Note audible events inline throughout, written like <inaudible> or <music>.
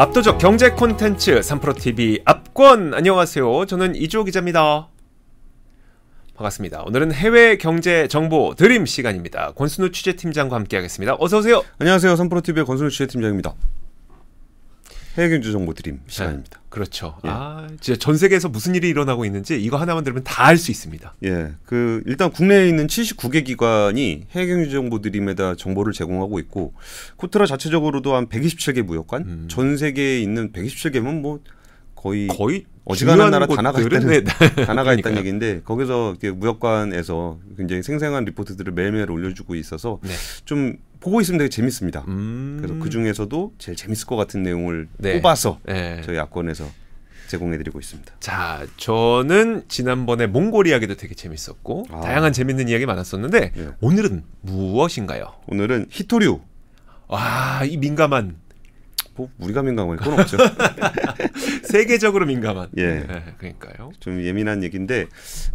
압도적 경제 콘텐츠 3프로TV 압권 안녕하세요. 저는 이주호 기자입니다. 반갑습니다. 오늘은 해외 경제 정보 드림 시간입니다. 권순우 취재팀장과 함께 하겠습니다. 어서 오세요. 안녕하세요. 3프로TV의 권순우 취재팀장입니다. 해외 경제 정보 드림 시간입니다. 네, 그렇죠. 예. 아, 진짜 전 세계에서 무슨 일이 일어나고 있는지 이거 하나만 들으면 다 알 수 있습니다. 예. 그 일단 국내에 있는 79개 기관이 해외 경제 정보 드림에다 정보를 제공하고 있고 코트라 자체적으로도 한 127개 무역관, 음. 전 세계에 있는 127개면 뭐 거의 거의 어지간한 나라 <laughs> 다 나가 있다는 네. 다 나가 있다는 얘기인데 거기서 무역관에서 굉장히 생생한 리포트들을 매일매일 올려주고 있어서 네. 좀 보고 있으면 되게 재밌습니다. 음. 그래서 그 중에서도 제일 재밌을 것 같은 내용을 네. 뽑아서 네. 저희 야권에서 제공해드리고 있습니다. 자, 저는 지난번에 몽골 이야기도 되게 재밌었고 아. 다양한 재밌는 이야기 많았었는데 네. 오늘은 무엇인가요? 오늘은 히토류. 와, 이 민감한 뭐 우리가 민감할 건 없죠. <laughs> 세계적으로 민감한. 예. 네, 그러니까요. 좀 예민한 얘기인데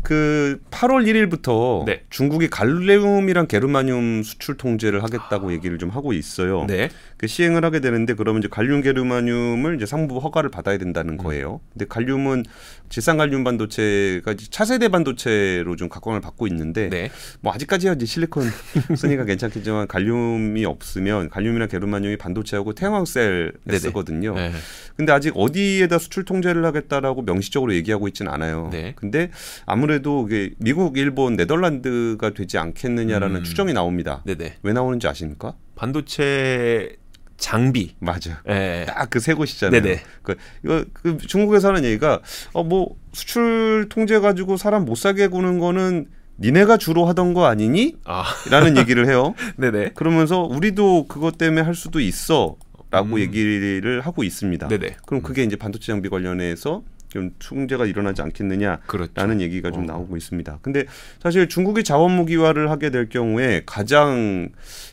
그 8월 1일부터 네. 중국이 갈륨이랑 게르마늄 수출 통제를 하겠다고 아. 얘기를 좀 하고 있어요. 네. 그 시행을 하게 되는데 그러면 이제 갈륨 게르마늄을 이제 상부 허가를 받아야 된다는 음. 거예요. 근데 갈륨은 질산 갈륨 반도체가 차세대 반도체로 좀 각광을 받고 있는데 네. 뭐 아직까지야 이제 실리콘 <laughs> 쓰니까 괜찮겠지만 갈륨이 없으면 갈륨이나 게르마늄이 반도체하고 태양광 셀 쓰거든요. 네. 근데 아직 어디에다 수출 통제를 하겠다라고 명시적으로 얘기하고 있지는 않아요. 네. 근데 아무래도 이게 미국, 일본, 네덜란드가 되지 않겠느냐라는 음. 추정이 나옵니다. 네네. 왜 나오는지 아십니까? 반도체 장비. 맞아. 예. 딱그 세 곳이잖아요. 네네. 그 이거 그 중국에서 하는 얘기가 어뭐 수출 통제 가지고 사람 못 사게 구는 거는 니네가 주로 하던 거 아니니? 아. 라는 얘기를 해요. <laughs> 네네. 그러면서 우리도 그것 때문에 할 수도 있어. 라고 음. 얘기를 하고 있습니다. 네네. 그럼 그게 이제 반도체 장비 관련해서 좀 통제가 일어나지 않겠느냐라는 그렇죠. 얘기가 좀 어. 나오고 있습니다. 근데 사실 중국이 자원 무기화를 하게 될 경우에 가장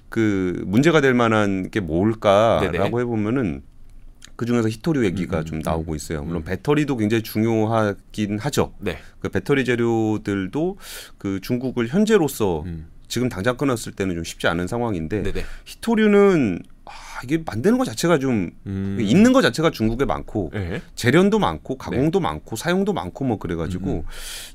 그 문제가 될 만한 게 뭘까라고 네네. 해보면은 그 중에서 히토류 얘기가 음, 음, 좀 음. 나오고 있어요. 물론 음. 배터리도 굉장히 중요하긴 하죠. 네. 그 배터리 재료들도 그 중국을 현재로서 음. 지금 당장 끊었을 때는 좀 쉽지 않은 상황인데 네네. 히토류는 이게 만드는 것 자체가 좀 음. 있는 것 자체가 중국에 많고 네. 재련도 많고 가공도 네. 많고 사용도 많고 뭐 그래가지고 음.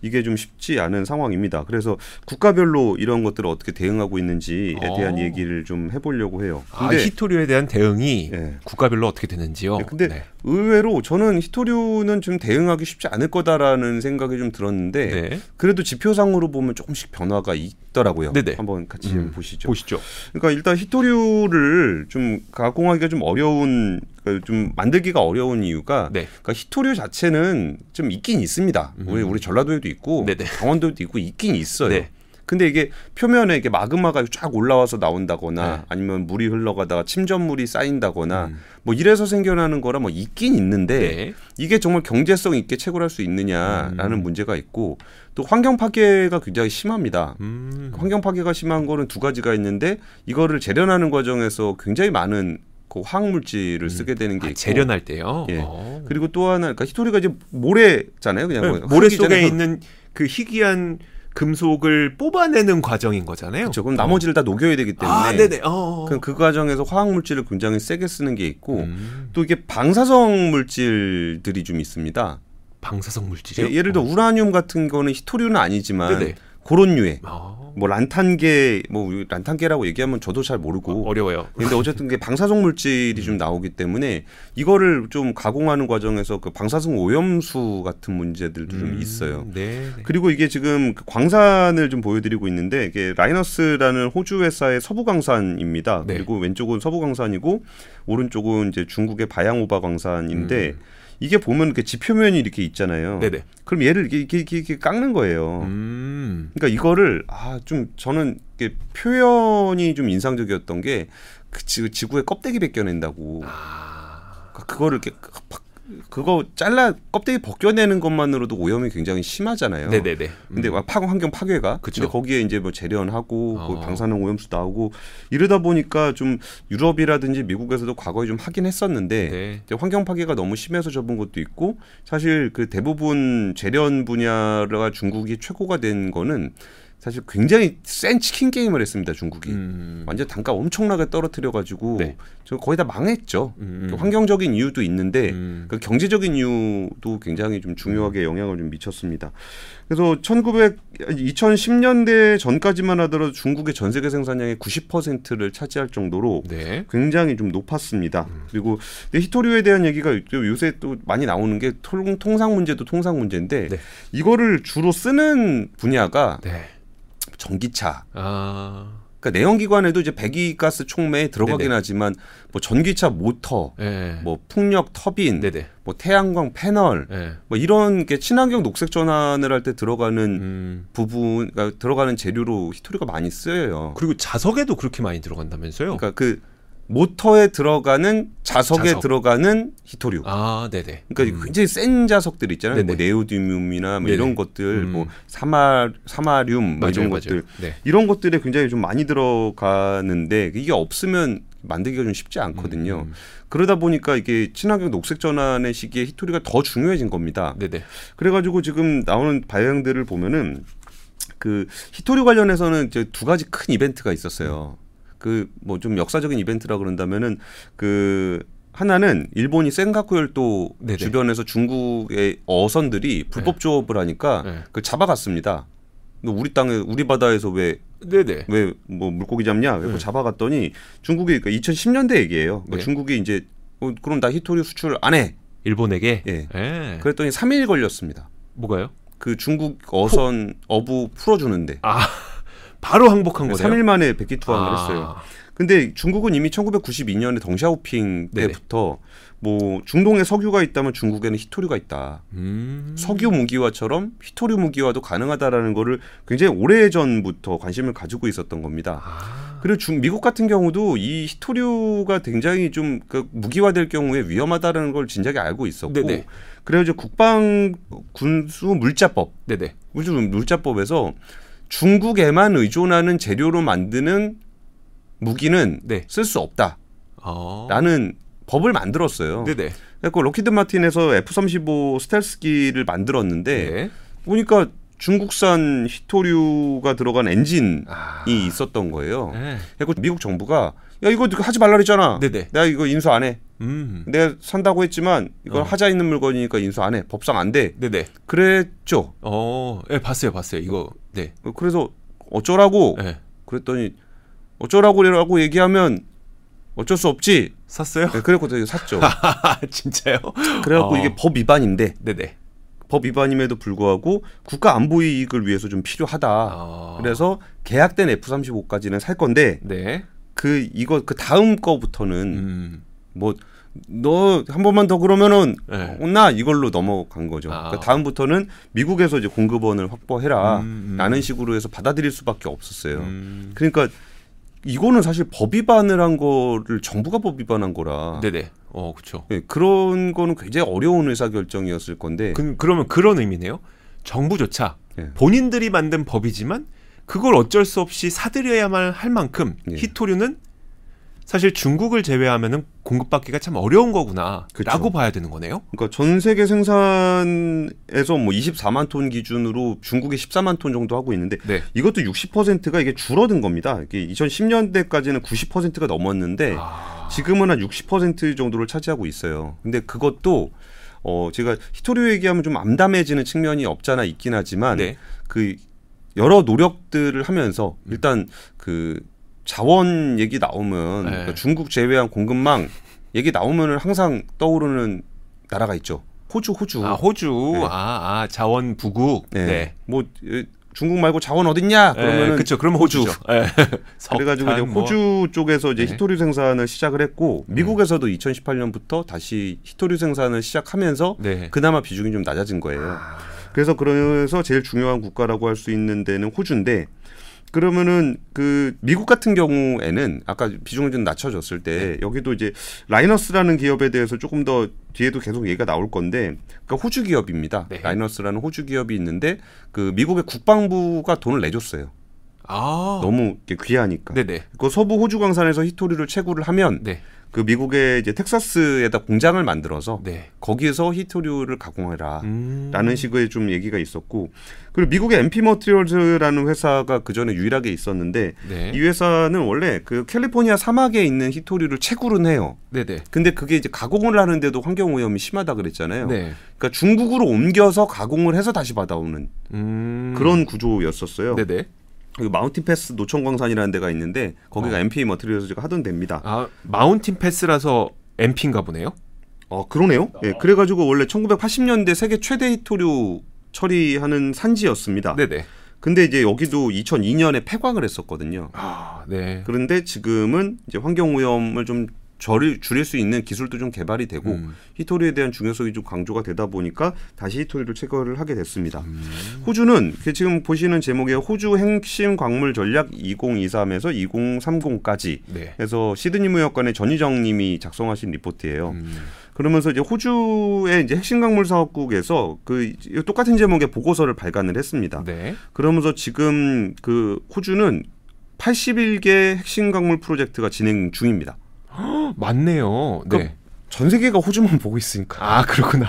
이게 좀 쉽지 않은 상황입니다. 그래서 국가별로 이런 것들을 어떻게 대응하고 있는지에 대한 어. 얘기를 좀 해보려고 해요. 아, 근데 아, 히토류에 대한 대응이 네. 국가별로 어떻게 되는지요? 네, 근데 네. 의외로 저는 히토류는 좀 대응하기 쉽지 않을 거다라는 생각이 좀 들었는데 네. 그래도 지표상으로 보면 조금씩 변화가 있더라고요. 네네. 한번 같이 음. 보시죠. 보시죠. 그러니까 일단 히토류를 좀 가공하기가 좀 어려운 그러니까 좀 만들기가 어려운 이유가 네. 그러니까 히토류 자체는 좀 있긴 있습니다. 음. 우리 우리 전라도에도 있고 네네. 강원도에도 있고 있긴 있어요. 네. 근데 이게 표면에 이게 마그마가 쫙 올라와서 나온다거나 네. 아니면 물이 흘러가다가 침전물이 쌓인다거나 음. 뭐 이래서 생겨나는 거라 뭐 있긴 있는데 네. 이게 정말 경제성 있게 채굴할 수 있느냐라는 음. 문제가 있고 또 환경 파괴가 굉장히 심합니다. 음. 환경 파괴가 심한 거는 두 가지가 있는데 이거를 재련하는 과정에서 굉장히 많은 그 화학 물질을 쓰게 되는 게 아, 있고 재련할 때요. 예. 오. 어. 그리고 또 하나 그러니까 히토리가 이제 모래잖아요. 그냥 네, 모래 속에 있는 그 희귀한 금속을 뽑아내는 과정인 거잖아요. 그렇죠. 그럼 나머지를 다 녹여야 되기 때문에 아, 네네. 어. 그, 그 과정에서 화학 물질을 굉장히 세게 쓰는 게 있고 음. 또 이게 방사성 물질들이 좀 있습니다. 방사성 물질이요? 예, 를 들어 우라늄 같은 거는 히토류는 아니지만 네네. 그런 류의 아. 뭐 란탄계 뭐 란탄계라고 얘기하면 저도 잘 모르고 어, 어려워요. 근데 어쨌든 게 방사성 물질이 좀 나오기 때문에 이거를 좀 가공하는 과정에서 그 방사성 오염수 같은 문제들도 음, 좀 있어요. 네, 네. 그리고 이게 지금 그 광산을 좀 보여드리고 있는데 이게 라이너스라는 호주 회사의 서부 광산입니다. 네. 그리고 왼쪽은 서부 광산이고 오른쪽은 이제 중국의 바양오바 광산인데. 음. 이게 보면 그 지표면이 이렇게 있잖아요. 네네. 그럼 얘를 이렇게, 이렇게, 이렇게 깎는 거예요. 음. 그러니까 이거를 아 좀 저는 표현이 좀 인상적이었던 게 그 지구의 껍데기 벗겨낸다고. 아. 그러니까 그거를 이렇게 팍 그거 잘라 껍데기 벗겨내는 것만으로도 오염이 굉장히 심하잖아요. 네네네. 음. 근데 파 환경 파괴가. 그쵸. 근데 거기에 이제 뭐 재련하고 어. 뭐 방사능 오염수 나오고 이러다 보니까 좀 유럽이라든지 미국에서도 과거에 좀 하긴 했었는데 네. 환경 파괴가 너무 심해서 접은 것도 있고 사실 그 대부분 재련 분야가 중국이 최고가 된 거는 사실 굉장히 센 치킨 게임을 했습니다 중국이 음. 완전 단가 엄청나게 떨어뜨려 가지고 네. 저 거의 다 망했죠 음. 그 환경적인 이유도 있는데 음. 그 경제적인 이유도 굉장히 좀 중요하게 영향을 좀 미쳤습니다 그래서 1900 2010년대 전까지만 하더라도 중국의 전 세계 생산량의 90%를 차지할 정도로 네. 굉장히 좀 높았습니다 음. 그리고 히토류에 대한 얘기가 요새 또 많이 나오는 게 통상 문제도 통상 문제인데 네. 이거를 주로 쓰는 분야가 네. 전기차. 아. 그러니까 내연기관에도 이제 배기가스 촉매에 들어가긴 네네. 하지만 뭐 전기차 모터, 네. 뭐 풍력 터빈, 네네. 뭐 태양광 패널, 네. 뭐 이런 게 친환경 녹색 전환을 할 때 들어가는 음. 부분, 그러니까 들어가는 재료로 히토리가 많이 쓰여요. 그리고 자석에도 그렇게 많이 들어간다면서요? 그러니까 그 모터에 들어가는 자석에 자석. 들어가는 히토류. 아, 네네. 그러니까 음. 굉장히 센 자석들 있잖아요. 뭐 네네. 뭐 네오디뮴이나 뭐 이런 것들, 음. 뭐 사마 사마륨 뭐 이런 맞아요. 것들, 네. 이런 것들에 굉장히 좀 많이 들어가는데 이게 없으면 만들기가 좀 쉽지 않거든요. 음. 음. 그러다 보니까 이게 친환경 녹색 전환의 시기에 히토리가 더 중요해진 겁니다. 네네. 그래가지고 지금 나오는 발행들을 보면은 그 히토리 관련해서는 이제 두 가지 큰 이벤트가 있었어요. 그 뭐 좀 역사적인 이벤트라 그런다면은 그 하나는 일본이 센가쿠 열도 네네. 주변에서 중국의 어선들이 불법 네. 조업을 하니까 네. 그 잡아갔습니다. 우리 땅에 우리 바다에서 왜 네네 왜뭐 물고기 잡냐? 왜 네. 잡아갔더니 중국이 그러니까 2010년대 얘기예요. 그러니까 네. 중국이 이제 어, 그럼 나 히토리 수출 안 해. 일본에게? 예. 네. 그랬더니 3일 걸렸습니다. 뭐가요? 그 중국 어선 포... 어부 풀어주는데. 아. 바로 항복한 거네요. 3일 만에 백기 투항을 아. 했어요. 근데 중국은 이미 1992년에 덩샤오핑 때부터 뭐 중동에 석유가 있다면 중국에는 히토류가 있다. 음. 석유 무기화처럼 히토류 무기화도 가능하다라는 거를 굉장히 오래 전부터 관심을 가지고 있었던 겁니다. 아. 그리고 중, 미국 같은 경우도 이 히토류가 굉장히 좀 그 무기화될 경우에 위험하다라는 걸 진작에 알고 있었고 네네. 그래서 국방 군수 물자법, 네네. 물자법에서 중국에만 의존하는 재료로 만드는 무기는 네. 쓸수 없다. 어. 라는 법을 만들었어요. 네네. 그래서 록히드 마틴에서 F-35 스텔스기를 만들었는데 네. 보니까 중국산 희토류가 들어간 엔진이 아. 있었던 거예요. 네. 그래서 미국 정부가 야 이거 하지 말라 그랬잖아. 네네. 내가 이거 인수 안 해. 음. 내가 산다고 했지만 이건 어. 하자 있는 물건이니까 인수 안 해. 법상 안 돼. 네네. 그랬죠. 어, 예, 네, 봤어요, 봤어요. 이거. 네. 그래서 어쩌라고. 네. 그랬더니 어쩌라고라고 얘기하면 어쩔 수 없지. 샀어요? 네, 그래갖고 샀죠. <laughs> 진짜요? 그래갖고 어. 이게 법 위반인데. 네네. 법 위반임에도 불구하고 국가 안보 이익을 위해서 좀 필요하다. 어. 그래서 계약된 F-35까지는 살 건데. 네. 그 이거 그 다음 거부터는 음. 뭐 너 한 번만 더 그러면은 네. 혼나 이걸로 넘어간 거죠. 아. 그 다음부터는 미국에서 이제 공급원을 확보해라 음, 음. 라는 식으로 해서 받아들일 수밖에 없었어요. 음. 그러니까 이거는 사실 법 위반을 한 거를 정부가 법 위반한 거라. 네네. 어, 그렇죠. 네, 그런 거는 굉장히 어려운 의사 결정이었을 건데. 그, 그러면 그런 의미네요. 정부조차 네. 본인들이 만든 법이지만 그걸 어쩔 수 없이 사들여야만 할 만큼 예. 히토류는 사실 중국을 제외하면은 공급받기가 참 어려운 거구나라고 그렇죠. 봐야 되는 거네요. 그러니까 전 세계 생산에서 뭐 24만 톤 기준으로 중국이 14만 톤 정도 하고 있는데 네. 이것도 60%가 이게 줄어든 겁니다. 이게 2010년대까지는 90%가 넘었는데 아... 지금은 한 60% 정도를 차지하고 있어요. 근데 그것도 어 제가 히토류 얘기하면 좀 암담해지는 측면이 없잖아 있긴 하지만 네. 그 여러 노력들을 하면서 음. 일단 그 자원 얘기 나오면 네. 그러니까 중국 제외한 공급망 얘기 나오면은 항상 떠오르는 나라가 있죠. 호주, 호주. 아, 호주. 네. 아, 아, 자원 부국. 네. 네. 뭐 중국 말고 자원 어딨냐? 네, 그러면은 그렇죠. 그러면 호주. 네. <laughs> 그래가지고 이제 뭐. 호주 뭐. 쪽에서 이제 네. 히토류 생산을 시작을 했고 음. 미국에서도 2018년부터 다시 히토류 생산을 시작하면서 네. 그나마 비중이 좀 낮아진 거예요. 아. 그래서 그래서 제일 중요한 국가라고 할 수 있는 데는 호주인데 그러면은 그 미국 같은 경우에는 아까 비중을 좀 낮춰줬을 때 네. 여기도 이제 라이너스라는 기업에 대해서 조금 더 뒤에도 계속 얘기가 나올 건데 그러니까 호주 기업입니다. 네. 라이너스라는 호주 기업이 있는데 그 미국의 국방부가 돈을 내줬어요. 아. 너무 귀하니까. 네네. 그 서부 호주 강산에서 히토리를 채굴을 하면 네. 그 미국의 이제 텍사스에다 공장을 만들어서 네. 거기에서 히토류를 가공해라라는 음. 식의 좀 얘기가 있었고 그리고 미국의 MP 머티리얼즈라는 회사가 그 전에 유일하게 있었는데 네. 이 회사는 원래 그 캘리포니아 사막에 있는 희토류를 채굴은 해요. 네네. 근데 그게 이제 가공을 하는데도 환경 오염이 심하다 그랬잖아요. 네. 그러니까 중국으로 옮겨서 가공을 해서 다시 받아오는 음. 그런 구조였었어요. 네네. 그 마운틴 패스 노천광산이라는 데가 있는데 거기가 어. MP 머트리얼즈가 하던 데입니다. 아 마운틴 패스라서 MP인가 보네요. 어 그러네요. 예, 네, 그래가지고 원래 1980년대 세계 최대 히토류 처리하는 산지였습니다. 네네. 근데 이제 여기도 2002년에 폐광을 했었거든요. 아, 네. 그런데 지금은 이제 환경 오염을 좀 저를 줄일 수 있는 기술도 좀 개발이 되고 음. 히토리에 대한 중요성이 좀 강조가 되다 보니까 다시 히토리를 체결을 하게 됐습니다. 음. 호주는 지금 보시는 제목에 호주 핵심 광물 전략 2023에서 2030까지 네. 해서 시드니 무역관의 전희정님이 작성하신 리포트예요. 음. 그러면서 이제 호주의 이제 핵심 광물 사업국에서 그 똑같은 제목의 보고서를 발간을 했습니다. 네. 그러면서 지금 그 호주는 81개 핵심 광물 프로젝트가 진행 중입니다. 맞네요. 네. 전 세계가 호주만 <laughs> 보고 있으니까. 아 그렇구나.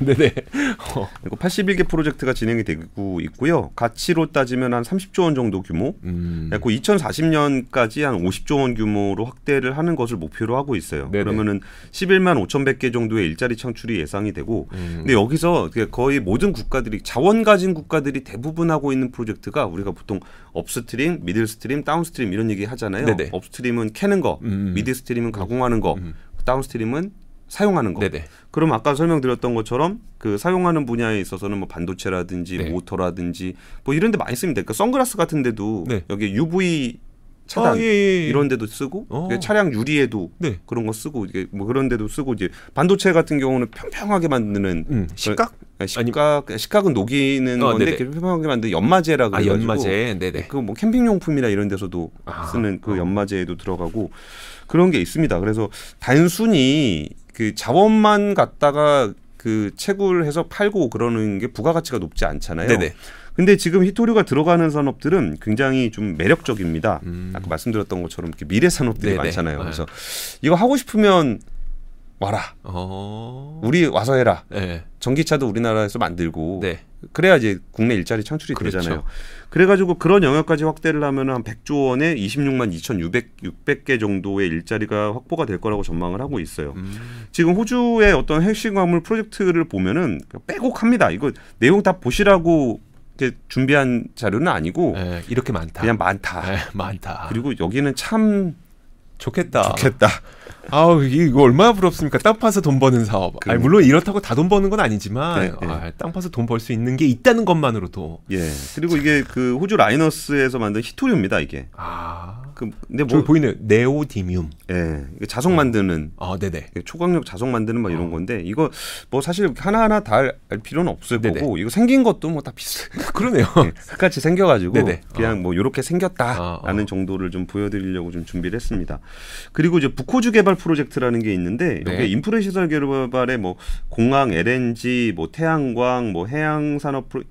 네네. <laughs> 어. 그리고 81개 프로젝트가 진행이 되고 있고요. 가치로 따지면 한 30조 원 정도 규모. 음. 그리고 2040년까지 한 50조 원 규모로 확대를 하는 것을 목표로 하고 있어요. 네네. 그러면은 11만 5,100개 정도의 일자리 창출이 예상이 되고. 음. 근데 여기서 거의 모든 국가들이 자원 가진 국가들이 대부분 하고 있는 프로젝트가 우리가 보통 upstream, middle stream, downstream 이런 얘기 하잖아요. 네네. upstream은 캐는 거, 음. midstream은 가공하는 거. 음. downstream은 사용하는 거. 네네. 그럼 아까 설명드렸던 것처럼 그 사용하는 분야에 있어서는 뭐 반도체라든지 네. 모터라든지 뭐 이런 데 많이 씁니다. 그러니까 선글라스 같은 데도 네. 여기 UV 차단 아, 예, 예, 예. 이런 데도 쓰고 어. 차량 유리에도 네. 그런 거 쓰고 이게 뭐 그런 데도 쓰고 이제 반도체 같은 경우는 평평하게 만드는 음, 식각 그, 식각 식각은 녹이는 어, 건데 평평하게 만드는 연마제라 그래가지고 아, 연마제 네네 그 뭐 캠핑 용품이나 이런 데서도 아, 쓰는 그 어. 연마제에도 들어가고 그런 게 있습니다. 그래서 단순히 그 자원만 갖다가 그 채굴해서 팔고 그러는 게 부가가치가 높지 않잖아요. 네네. 근데 지금 히토류가 들어가는 산업들은 굉장히 좀 매력적입니다. 음. 아까 말씀드렸던 것처럼 미래 산업들이 네네. 많잖아요. 네. 그래서 이거 하고 싶으면 와라. 어... 우리 와서 해라. 네. 전기차도 우리나라에서 만들고 네. 그래야 이제 국내 일자리 창출이 그렇죠. 되잖아요. 그래가지고 그런 영역까지 확대를 하면 한 100조 원에 26만 2,600 600개 정도의 일자리가 확보가 될 거라고 전망을 하고 있어요. 음. 지금 호주의 어떤 핵심 광물 프로젝트를 보면은 빼곡합니다. 이거 내용 다 보시라고 이렇게 준비한 자료는 아니고 네, 이렇게 많다. 그냥 많다. 네, 많다. 그리고 여기는 참 좋겠다. 좋겠다. 아우 이거 얼마나 부럽습니까? 땅 파서 돈 버는 사업. 그... 아니, 물론 이렇다고 다 돈 버는 건 아니지만 네, 네. 아, 땅 파서 돈 벌 수 있는 게 있다는 것만으로도. 예. 그리고 이게 그 호주 라이너스에서 만든 히토리입니다 이게. 아. 그 근데 뭐 보이네요. 네오디뮴. 예. 자석 만드는. 아, 네네. 초강력 자석 만드는 막 이런 어. 건데 이거 뭐 사실 하나 하나 다 알 필요는 없을 네네. 거고 이거 생긴 것도 뭐 다 비슷. <laughs> 그러네요. 예, 똑같이 생겨가지고 <laughs> 네네. 그냥 어. 뭐 이렇게 생겼다라는 어, 어. 정도를 좀 보여드리려고 좀 준비를 했습니다. 그리고 이제 북호주 개발 프로젝트라는 게 있는데 네. 여기 인프라 시설 개발에 뭐 공항, LNG, 뭐 태양광, 뭐 해양 산업 프로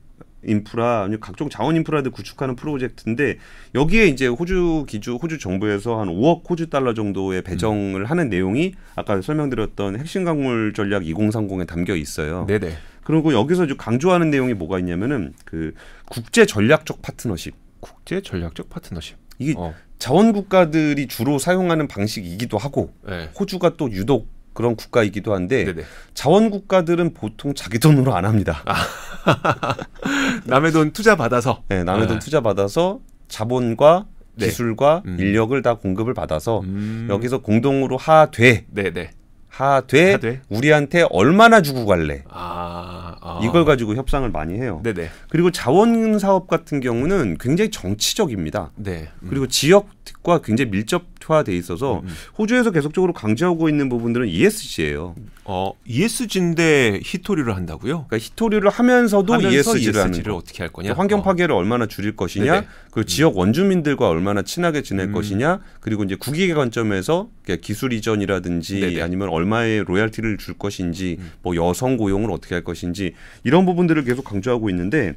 인프라 각종 자원 인프라들 구축하는 프로젝트인데 여기에 이제 호주 기주 호주 정부에서 한 5억 호주 달러 정도의 배정을 음. 하는 내용이 아까 설명드렸던 핵심 광물 전략 2030에 담겨 있어요. 네네. 그리고 여기서 강조하는 내용이 뭐가 있냐면은 그 국제 전략적 파트너십. 국제 전략적 파트너십. 이게 어. 자원 국가들이 주로 사용하는 방식이기도 하고 네. 호주가 또 유독 그런 국가이기도 한데 네네. 자원 국가들은 보통 자기 돈으로 안 합니다. 아. <laughs> 남의 돈 투자 받아서. 네, 남의 네. 돈 투자 받아서 자본과 네. 기술과 음. 인력을 다 공급을 받아서 음. 여기서 공동으로 하되 네네. 하되, 하되, 우리한테 얼마나 주고 갈래? 아, 아. 이걸 가지고 협상을 많이 해요. 네네. 그리고 자원 사업 같은 경우는 굉장히 정치적입니다. 네. 음. 그리고 지역과 굉장히 밀접 화돼 있어서 음, 음. 호주에서 계속적으로 강조하고 있는 부분들은 ESG예요. 어, ESG인데 히토리를 한다고요? 그러니까 히토리를 하면서도 하면서 ESG를, ESG를 어떻게 할 거냐? 그러니까 환경 어. 파괴를 어. 얼마나 줄일 것이냐, 그 지역 원주민들과 얼마나 친하게 지낼 음. 것이냐, 그리고 이제 국익의 관점에서 기술 이전이라든지 네네. 아니면 얼마의 로얄티를 줄 것인지, 음. 뭐 여성 고용을 어떻게 할 것인지 이런 부분들을 계속 강조하고 있는데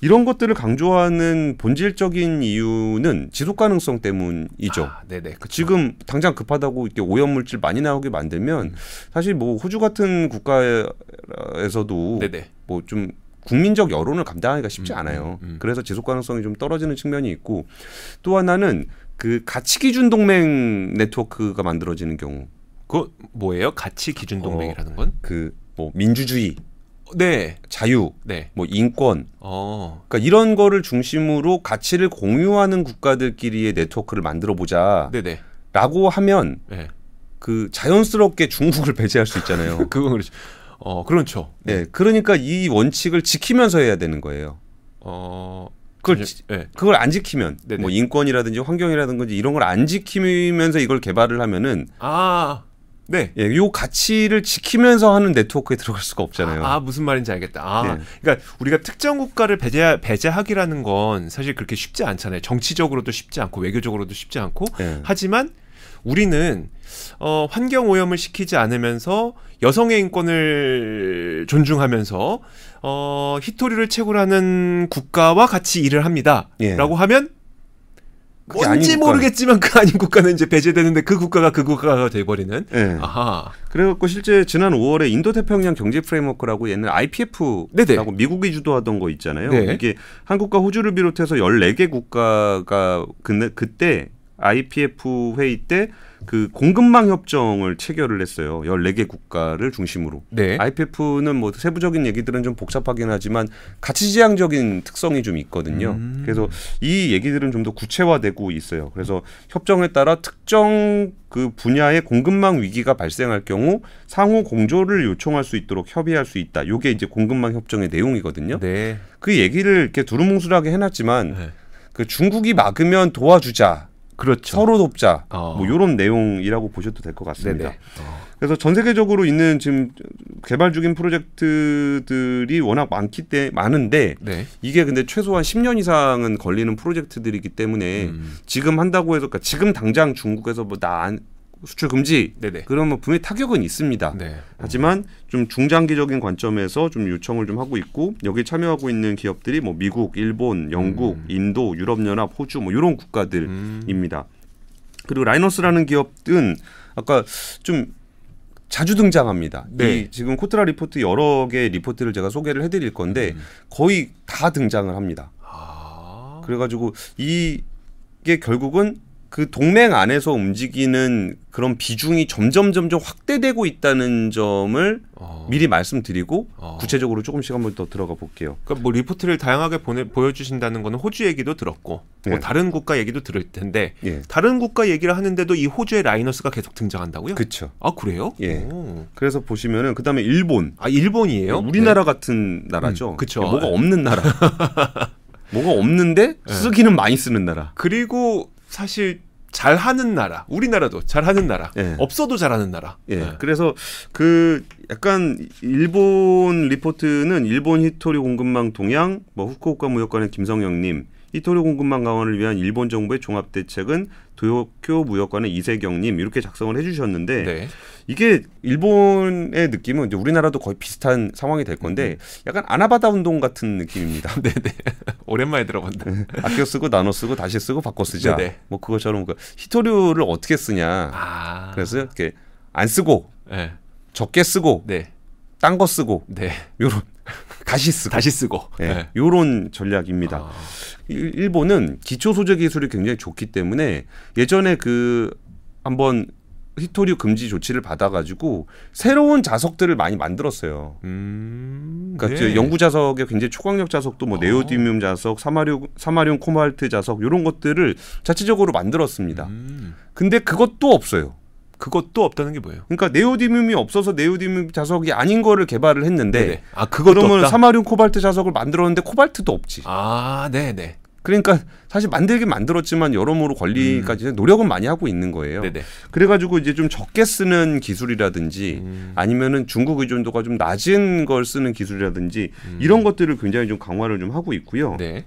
이런 것들을 강조하는 본질적인 이유는 지속 가능성 때문이죠. 아, 네네. 그쵸. 지금 당장 급하다고 이렇게 오염 물질 많이 나오게 만들면 음. 사실 뭐 호주 같은 국가에서도 뭐 좀 국민적 여론을 감당하기가 쉽지 음, 않아요. 음, 음. 그래서 지속 가능성이 좀 떨어지는 측면이 있고 또 하나는 그 가치 기준 동맹 네트워크가 만들어지는 경우. 그 뭐예요? 가치 기준 동맹이라는 건? 어, 그뭐 민주주의, 네, 자유, 네, 뭐 인권, 어, 그러니까 이런 거를 중심으로 가치를 공유하는 국가들끼리의 네트워크를 만들어 보자. 네네. 라고 하면 네. 그 자연스럽게 중국을 <laughs> 배제할 수 있잖아요. <laughs> 그건 그렇죠. 어, 그렇죠. 네, 그러니까 이 원칙을 지키면서 해야 되는 거예요. 어, 그걸 네. 그걸 안 지키면 네네. 뭐 인권이라든지 환경이라든지 이런 걸 안 지키면서 이걸 개발을 하면은 아 네. 예, 요 가치를 지키면서 하는 네트워크에 들어갈 수가 없잖아요. 아, 아 무슨 말인지 알겠다. 아, 네. 그러니까 우리가 특정 국가를 배제 배제하기라는 건 사실 그렇게 쉽지 않잖아요. 정치적으로도 쉽지 않고 외교적으로도 쉽지 않고. 네. 하지만 우리는 어, 환경 오염을 시키지 않으면서 여성의 인권을 존중하면서 어, 히토리를 채굴하는 국가와 같이 일을 합니다. 예. 라고 하면 뭔지 모르겠지만 그 아닌 국가는 이제 배제되는데 그 국가가 그 국가가 돼버리는. 네. 아하. 그래갖고 실제 지난 5월에 인도 태평양 경제 프레임워크라고 옛날 IPF라고 네네. 미국이 주도하던 거 있잖아요. 네. 이게 한국과 호주를 비롯해서 14개 국가가 그, 그때 IPF 회의 때 그 공급망 협정을 체결을 했어요. 14개 국가를 중심으로. 네. IPF는 뭐 세부적인 얘기들은 좀 복잡하긴 하지만 가치 지향적인 특성이 좀 있거든요. 음. 그래서 이 얘기들은 좀 더 구체화되고 있어요. 그래서 협정에 따라 특정 그 분야의 공급망 위기가 발생할 경우 상호 공조를 요청할 수 있도록 협의할 수 있다. 요게 이제 공급망 협정의 내용이거든요. 네. 그 얘기를 이렇게 두루뭉술하게 해놨지만 네. 그 중국이 막으면 도와주자. 그렇죠. 서로 돕자. 어. 뭐 이런 내용이라고 보셔도 될 것 같습니다. 어. 그래서 전 세계적으로 있는 지금 개발 중인 프로젝트들이 워낙 많기 때 많은데 네. 이게 근데 최소한 10년 이상은 걸리는 프로젝트들이기 때문에 음. 지금 한다고 해서 그러니까 지금 당장 중국에서 뭐나 수출 금지 네네. 그러면 분명히 타격은 있습니다. 네. 하지만 좀 중장기적인 관점에서 좀 요청을 좀 하고 있고 여기 참여하고 있는 기업들이 뭐 미국, 일본, 영국, 음. 인도, 유럽연합, 호주 뭐 이런 국가들입니다. 음. 그리고 라이너스라는 기업은 아까 좀 자주 등장합니다. 네. 이 지금 코트라 리포트 여러 개 리포트를 제가 소개를 해드릴 건데 음. 거의 다 등장을 합니다. 아. 그래가지고 이게 결국은 그 동맹 안에서 움직이는 그런 비중이 점점 점점 확대되고 있다는 점을 어. 미리 말씀드리고 어. 구체적으로 조금씩 한번 더 들어가 볼게요. 그러니까 뭐 리포트를 다양하게 보내, 보여주신다는 거는 호주 얘기도 들었고 뭐 네. 뭐 다른 국가 얘기도 들을 텐데 네. 다른 국가 얘기를 하는데도 이 호주의 라이너스가 계속 등장한다고요? 그렇죠. 아 그래요? 예. 오. 그래서 보시면은 그다음에 일본. 아 일본이에요? 우리나라 네. 같은 나라죠. 음, 그렇죠. 뭐가 없는 나라. <laughs> 뭐가 없는데 네. 쓰기는 많이 쓰는 나라. 그리고 사실 잘하는 나라, 우리나라도 잘하는 나라, 예. 없어도 잘하는 나라. 예. 예. 그래서 그 약간 일본 리포트는 일본 히토리 공급망 동향, 뭐 후쿠오카 무역관의 김성영님, 히토리 공급망 강화를 위한 일본 정부의 종합 대책은 도쿄 무역관의 이세경님 이렇게 작성을 해주셨는데 네. 이게 일본의 느낌은 이제 우리나라도 거의 비슷한 상황이 될 건데 음. 약간 아나바다 운동 같은 느낌입니다. 네네. <laughs> 오랜만에 들어본다. <laughs> 아껴 쓰고 나눠 쓰고 다시 쓰고 바꿔 쓰자. 네네. 뭐 그것처럼 그 히토류를 어떻게 쓰냐. 아. 그래서 이렇게 안 쓰고 네. 적게 쓰고 네. 딴거 쓰고 네. 요런 <laughs> 다시 쓰고 다시 쓰고 네. 네. 요런 전략입니다. 아. 일본은 기초 소재 기술이 굉장히 좋기 때문에 예전에 그 한번 히토류 금지 조치를 받아가지고 새로운 자석들을 많이 만들었어요. 음, 그러니까 네. 연구 자석에 굉장히 초강력 자석도 뭐 어. 네오디뮴 자석, 사마륨 사마륨 코발트 자석 이런 것들을 자체적으로 만들었습니다. 음. 근데 그것도 없어요. 그것도 없다는 게 뭐예요? 그러니까 네오디뮴이 없어서 네오디뮴 자석이 아닌 거를 개발을 했는데 네네. 아 그것도 그러면 없다? 사마륨 코발트 자석을 만들었는데 코발트도 없지. 아, 네, 네. 그러니까 사실 만들긴 만들었지만 여러모로 관리까지 음. 노력은 많이 하고 있는 거예요. 네네. 그래가지고 이제 좀 적게 쓰는 기술이라든지 음. 아니면은 중국 의존도가 좀 낮은 걸 쓰는 기술이라든지 음. 이런 것들을 굉장히 좀 강화를 좀 하고 있고요. 네.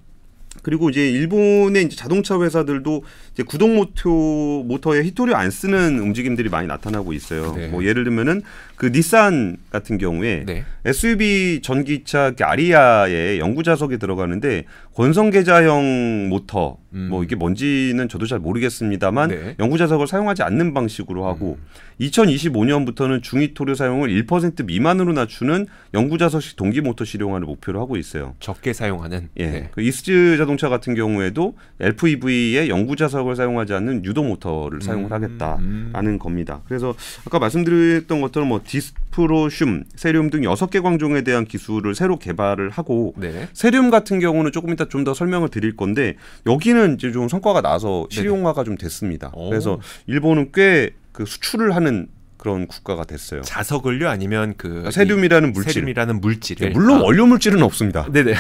그리고 이제 일본의 이제 자동차 회사들도 이제 구동 모터 모터에 히토리 안 쓰는 움직임들이 많이 나타나고 있어요. 네. 뭐 예를 들면은 그 닛산 같은 경우에 네. SUV 전기차 아리아에 영구 자석이 들어가는데 권성 계자형 모터 음. 뭐 이게 뭔지는 저도 잘 모르겠습니다만 네. 영구 자석을 사용하지 않는 방식으로 하고 음. 2025년부터는 중위토류 사용을 1% 미만으로 낮추는 영구 자석식 동기 모터 실용화를 목표로 하고 있어요. 적게 사용하는. 예. 네. 그 이스즈 자동차 같은 경우에도 LVV에 영구 자석을 사용하지 않는 유도 모터를 음. 사용을 하겠다라는 음. 겁니다. 그래서 아까 말씀드렸던 것처럼 뭐 디스프로슘, 세륨 등 여섯 개 광종에 대한 기술을 새로 개발을 하고 네. 세륨 같은 경우는 조금 이따 좀 더 설명을 드릴 건데 여기는 이제 좀 성과가 나서 실용화가 네네. 좀 됐습니다. 오. 그래서 일본은 꽤 그 수출을 하는 그런 국가가 됐어요. 자석을요 아니면 그 세륨이라는 물질. 세륨이라는 물질. 물론 아. 원료 물질은 없습니다. 네네.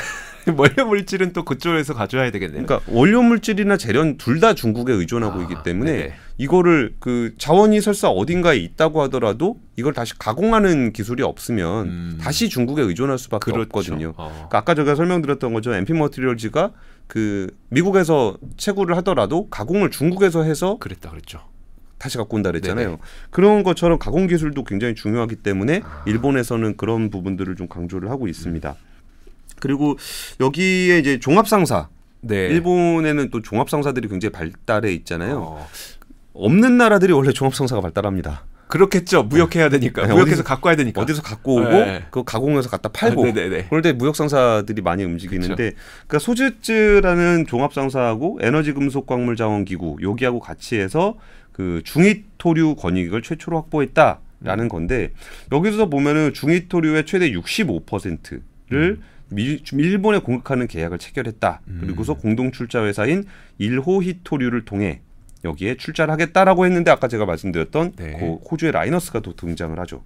<laughs> 원료 물질은 또 그쪽에서 가져와야 되겠네요. 그러니까 원료 물질이나 재련 둘 다 중국에 의존하고 아, 있기 때문에 네네. 이거를 그 자원이 설사 어딘가에 있다고 하더라도 이걸 다시 가공하는 기술이 없으면 음. 다시 중국에 의존할 수밖에 그렇죠. 없거든요. 어. 그러니까 아까 제가 설명드렸던 것처럼 MP 머티리얼즈가 그 미국에서 채굴을 하더라도 가공을 중국에서 해서 그랬다 그랬죠. 다시 갖고 온다 그랬잖아요. 네네. 그런 것처럼 가공 기술도 굉장히 중요하기 때문에 아. 일본에서는 그런 부분들을 좀 강조를 하고 있습니다. 음. 그리고 여기에 이제 종합 상사 네. 일본에는 또 종합 상사들이 굉장히 발달해 있잖아요. 어. 없는 나라들이 원래 종합 상사가 발달합니다. 그렇겠죠. 무역해야 되니까. 네, 무역해서 어디서, 갖고 와야 되니까. 어디서 갖고 오고 네. 그 가공해서 갖다 팔고. 아, 그럴 때 무역 상사들이 많이 움직이는데 그렇죠. 그러니까 소즈츠라는 종합 상사하고 에너지 금속 광물 자원 기구 여기하고 같이 해서 그 중희토류 권익을 최초로 확보했다라는 음. 건데 여기서 보면은 중희토류의 최대 65%를 음. 미, 일본에 공급하는 계약을 체결했다. 음. 그리고서 공동 출자 회사인 일호 희토류를 통해 여기에 출자를 하겠다라고 했는데 아까 제가 말씀드렸던 네. 그 호주의 라이너스가 또 등장을 하죠.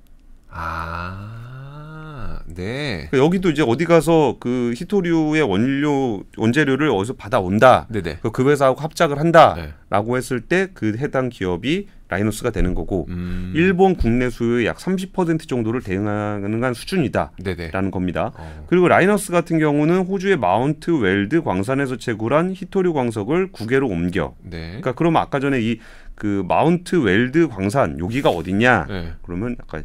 아, 네. 그러니까 여기도 이제 어디 가서 그 희토류의 원료 원재료를 어디서 받아온다. 네네. 그 회사하고 합작을 한다라고 네. 했을 때 그 해당 기업이 라이너스가 되는 거고 음. 일본 국내 수요의 약 30% 정도를 대응하는 수준이다라는 네네. 겁니다. 어. 그리고 라이너스 같은 경우는 호주의 마운트 웰드 광산에서 채굴한 히토류 광석을 국외로 옮겨. 네. 그러니까 그러면 아까 전에 이 그 마운트 웰드 광산 여기가 어디냐? 네. 그러면 아까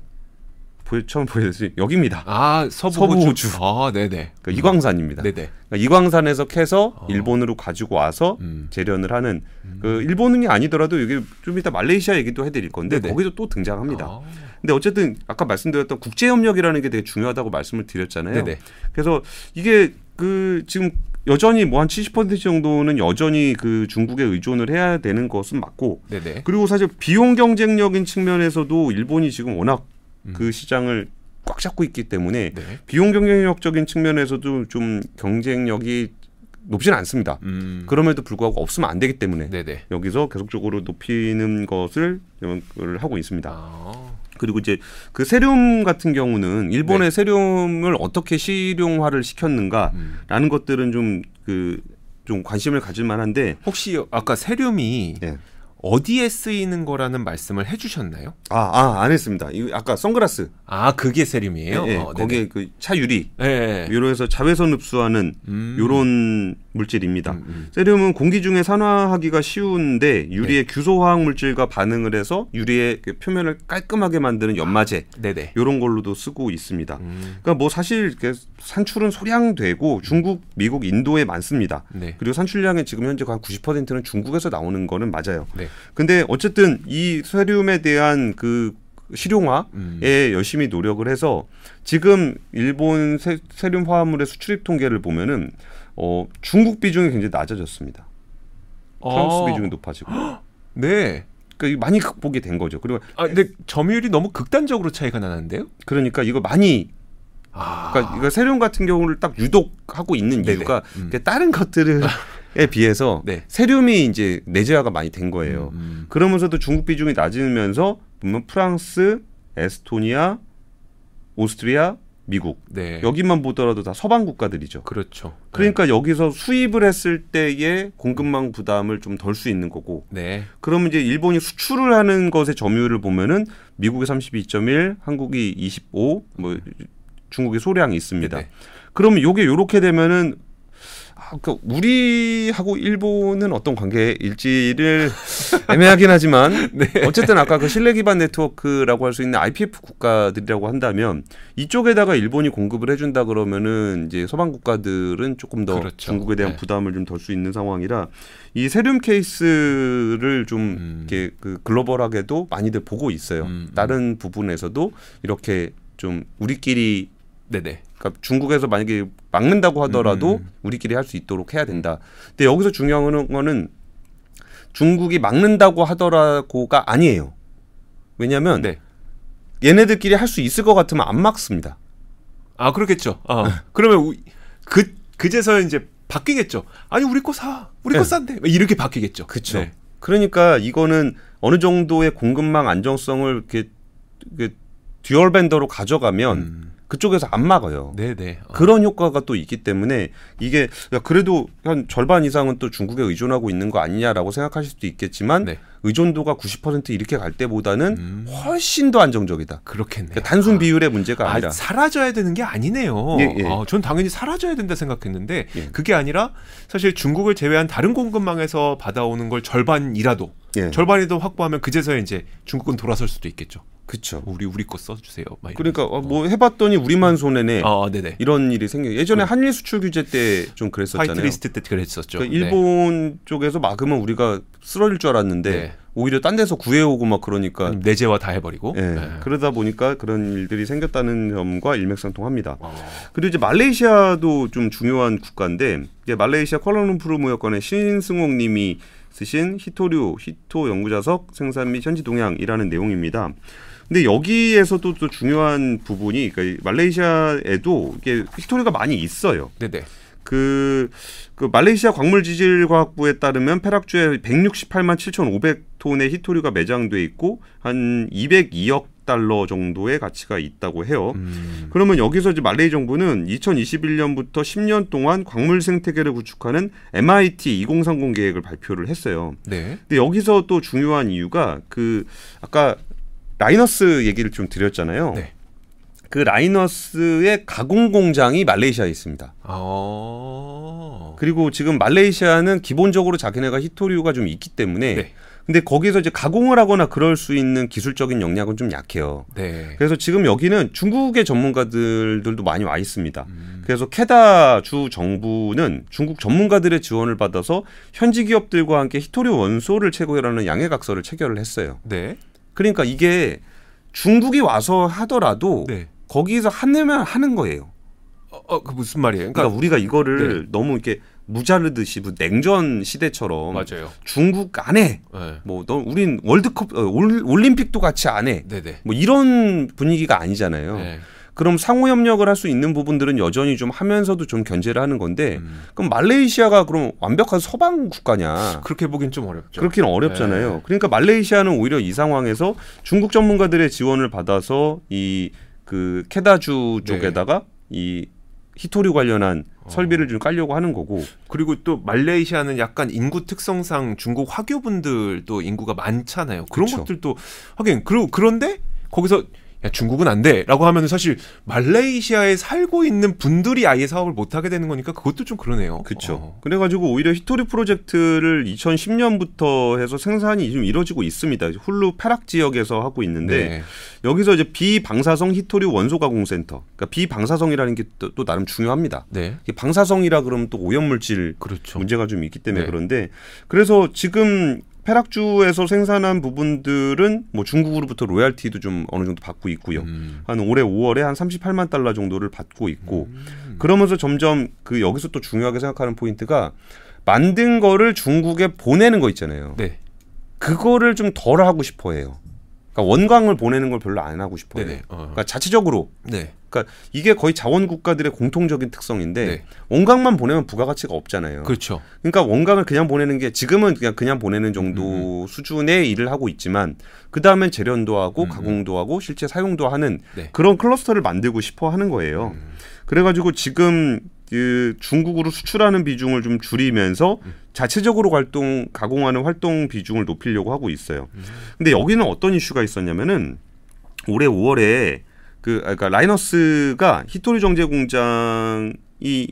처음 보여드린 여기입니다. 아 서부, 서부 호주. 호주. 아 네네. 그러니까 이광산입니다. 네네. 그러니까 이광산에서 캐서 어. 일본으로 가지고 와서 음. 재련을 하는 음. 그 일본이 아니더라도 여기 좀 이따 말레이시아 얘기도 해드릴 건데 네네. 거기도 또 등장합니다. 아. 근데 어쨌든 아까 말씀드렸던 국제 협력이라는 게 되게 중요하다고 말씀을 드렸잖아요. 네네. 그래서 이게 그 지금 여전히 뭐 한 70% 정도는 여전히 그 중국에 의존을 해야 되는 것은 맞고 네네. 그리고 사실 비용 경쟁력인 측면에서도 일본이 지금 워낙 음. 그 시장을 꽉 잡고 있기 때문에 네. 비용 경쟁력적인 측면에서도 좀 경쟁력이 높지는 않습니다. 음. 그럼에도 불구하고 없으면 안 되기 때문에 네네. 여기서 계속적으로 높이는 것을 하고 있습니다. 아. 그리고 이제 그 세륨 같은 경우는 일본의 네. 세륨을 어떻게 실용화를 시켰는가라는 음. 것들은 좀 그좀 그 관심을 가질 만한데 혹시 아까 세륨이 네. 어디에 쓰이는 거라는 말씀을 해주셨나요? 아, 아, 안 했습니다. 이 아까 선글라스. 아, 그게 세륨이에요? 네, 네. 어, 거기에 그 차 유리. 네. 요로 해서 자외선 흡수하는 음. 요런 물질입니다. 음, 음. 세륨은 공기 중에 산화하기가 쉬운데 유리의 네. 규소화학 물질과 반응을 해서 유리의 그 표면을 깔끔하게 만드는 연마제. 아, 네네. 요런 걸로도 쓰고 있습니다. 음. 그러니까 뭐 사실 산출은 소량되고 중국, 미국, 인도에 많습니다. 네. 그리고 산출량의 지금 현재 한 90%는 중국에서 나오는 거는 맞아요. 네. 근데 어쨌든 이 세륨에 대한 그 실용화에 음. 열심히 노력을 해서 지금 일본 세, 세륨 화합물의 수출입 통계를 보면은 어, 중국 비중이 굉장히 낮아졌습니다. 프랑스 아. 비중이 높아지고. <gasps> 네. 그러니까 많이 극복이 된 거죠. 그리고 아 근데 점유율이 너무 극단적으로 차이가 나는데요? 그러니까 이거 많이 아. 그러니까 이거 세륨 같은 경우를 딱 유독 하고 있는 네네. 이유가 음. 다른 것들을 에 <laughs> 비해서 네. 세륨이 이제 내재화가 많이 된 거예요. 음, 음. 그러면서도 중국 비중이 낮으면서 보면 프랑스, 에스토니아, 오스트리아, 미국 네. 여기만 보더라도 다 서방 국가들이죠. 그렇죠. 그러니까 네. 여기서 수입을 했을 때의 공급망 부담을 좀 덜 수 있는 거고. 네. 그러면 이제 일본이 수출을 하는 것의 점유율을 보면은 미국이 32.1, 한국이 25, 뭐 중국이 소량이 있습니다. 네. 그러면 요게 요렇게 되면은 아, 그 우리하고 일본은 어떤 관계일지를 <laughs> 애매하긴 하지만 <laughs> 네. 어쨌든 아까 그 신뢰 기반 네트워크라고 할 수 있는 IPF 국가들이라고 한다면 이쪽에다가 일본이 공급을 해준다 그러면은 이제 서방 국가들은 조금 더 그렇죠. 중국에 대한 네. 부담을 좀 덜 수 있는 상황이라 이 세륨 케이스를 좀 음. 이렇게 그 글로벌하게도 많이들 보고 있어요. 음, 음. 다른 부분에서도 이렇게 좀 우리끼리 네네. 그러니까 중국에서 만약에 막는다고 하더라도 음. 음. 우리끼리 할 수 있도록 해야 된다. 근데 여기서 중요한 거는 중국이 막는다고 하더라고가 아니에요. 왜냐하면 네. 얘네들끼리 할 수 있을 것 같으면 안 막습니다. 아 그렇겠죠. 아, 그러면 그 그제서 이제 바뀌겠죠. 아니 우리 거 사, 우리 네. 거 싼데 이렇게 바뀌겠죠. 그렇죠. 네. 그러니까 이거는 어느 정도의 공급망 안정성을 이렇게, 이렇게 dual vendor로 가져가면 음. 그쪽에서 안 막아요. 네네. 어. 그런 효과가 또 있기 때문에 이게 야 그래도 한 절반 이상은 또 중국에 의존하고 있는 거 아니냐라고 생각하실 수도 있겠지만 네. 의존도가 90% 이렇게 갈 때보다는 음. 훨씬 더 안정적이다. 그렇겠네요. 그러니까 단순 아. 비율의 문제가 아니라 아, 사라져야 되는 게 아니네요. 예, 예. 아, 전 당연히 사라져야 된다 생각했는데 예. 그게 아니라 사실 중국을 제외한 다른 공급망에서 받아오는 걸 절반이라도 예. 절반이도 확보하면 그제서야 이제 중국은 돌아설 수도 있겠죠. 그렇죠. 우리 우리 거 써주세요. 그러니까 어, 뭐 해봤더니 우리만 손해네. 어, 네네. 이런 일이 생겨. 예전에 한일 수출 규제 때 좀 그랬었잖아요. 화이트리스트 때 그랬었죠. 그러니까 일본 네. 쪽에서 막으면 우리가 쓰러질 줄 알았는데 네. 오히려 딴 데서 구해오고 막 그러니까 내재화 다 해버리고. 네. 네. 그러다 보니까 그런 일들이 생겼다는 점과 일맥상통합니다. 어. 그리고 이제 말레이시아도 좀 중요한 국가인데 이제 말레이시아 콜라룸푸르 무역관의 신승옥님이 쓰신 히토류 히토 연구자석 생산 및 현지 동향이라는 내용입니다. 근데 여기에서도 또 중요한 부분이 그러니까 말레이시아에도 이게 히스토리가 많이 있어요. 네네. 그, 그 말레이시아 광물지질과학부에 따르면 페락주에 168만 7,500톤의 히토류가 매장돼 있고 한 202억 달러 정도의 가치가 있다고 해요. 음. 그러면 여기서 이제 말레이 정부는 2021년부터 10년 동안 광물 생태계를 구축하는 MIT 2030 계획을 발표를 했어요. 네. 근데 여기서 또 중요한 이유가 그 아까 라이너스 얘기를 좀 드렸잖아요. 네. 그 라이너스의 가공 공장이 말레이시아에 있습니다. 아~ 그리고 지금 말레이시아는 기본적으로 자기네가 히토류가 좀 있기 때문에 네. 근데 거기서 이제 가공을 하거나 그럴 수 있는 기술적인 역량은 좀 약해요. 네. 그래서 지금 여기는 중국의 전문가들도 많이 와 있습니다. 음. 그래서 캐다 주 정부는 중국 전문가들의 지원을 받아서 현지 기업들과 함께 히토류 원소를 채굴하는 양해각서를 체결을 했어요. 네. 그러니까 이게 중국이 와서 하더라도 네. 거기서 하면 하는 거예요. 어, 어, 그 무슨 말이에요? 그러니까, 그러니까 우리가 이거를 네. 너무 이렇게 무자르듯이 뭐 냉전 시대처럼 맞아요. 중국 안에 네. 뭐너 우린 월드컵 어, 올림픽도 같이 안 해. 네네. 뭐 이런 분위기가 아니잖아요. 네. 그럼 상호 협력을 할 수 있는 부분들은 여전히 좀 하면서도 좀 견제를 하는 건데 음. 그럼 말레이시아가 그럼 완벽한 서방 국가냐? 그렇게 보긴 좀 어렵죠. 그렇기는 어렵잖아요. 네. 그러니까 말레이시아는 오히려 이 상황에서 중국 전문가들의 지원을 받아서 이 그 케다주 네. 쪽에다가 네. 이 히토류 관련한 어. 설비를 좀 깔려고 하는 거고 그리고 또 말레이시아는 약간 인구 특성상 중국 화교분들도 인구가 많잖아요. 그런 그쵸. 것들도 하긴 그리고 그런데 거기서 야, 중국은 안 돼. 라고 하면 사실 말레이시아에 살고 있는 분들이 아예 사업을 못 하게 되는 거니까 그것도 좀 그러네요. 그렇죠. 어. 그래가지고 오히려 히토리 프로젝트를 2010년부터 해서 생산이 좀 이루어지고 있습니다. 훌루 페락 지역에서 하고 있는데 네. 여기서 이제 비방사성 희토류 원소 가공 센터. 그러니까 비방사성이라는 게 또 나름 중요합니다. 네. 방사성이라 그러면 또 오염 물질 그렇죠. 문제가 좀 있기 때문에 네. 그런데 그래서 지금 페락주에서 생산한 부분들은 뭐 중국으로부터 로얄티도 좀 어느 정도 받고 있고요. 음. 한 올해 5월에 한 38만 달러 정도를 받고 있고 음. 그러면서 점점 그 여기서 또 중요하게 생각하는 포인트가 만든 거를 중국에 보내는 거 있잖아요. 네. 그거를 좀 덜 하고 싶어 해요. 그러니까 원광을 보내는 걸 별로 안 하고 싶어요. 어. 그러니까 자체적으로 네. 그러니까 이게 거의 자원 국가들의 공통적인 특성인데 네. 원강만 보내면 부가가치가 없잖아요. 그렇죠. 그러니까 원강을 그냥 보내는 게 지금은 그냥 그냥 보내는 정도 음. 음. 수준의 일을 하고 있지만 그 다음엔 재련도 하고 음. 가공도 하고 실제 사용도 하는 네. 그런 클러스터를 만들고 싶어 하는 거예요. 음. 그래가지고 지금 그 중국으로 수출하는 비중을 좀 줄이면서 음. 자체적으로 활동 가공하는 활동 비중을 높이려고 하고 있어요. 음. 근데 여기는 어떤 이슈가 있었냐면은 올해 5월에 그 그러니까 라이너스가 히토리 정제 공장이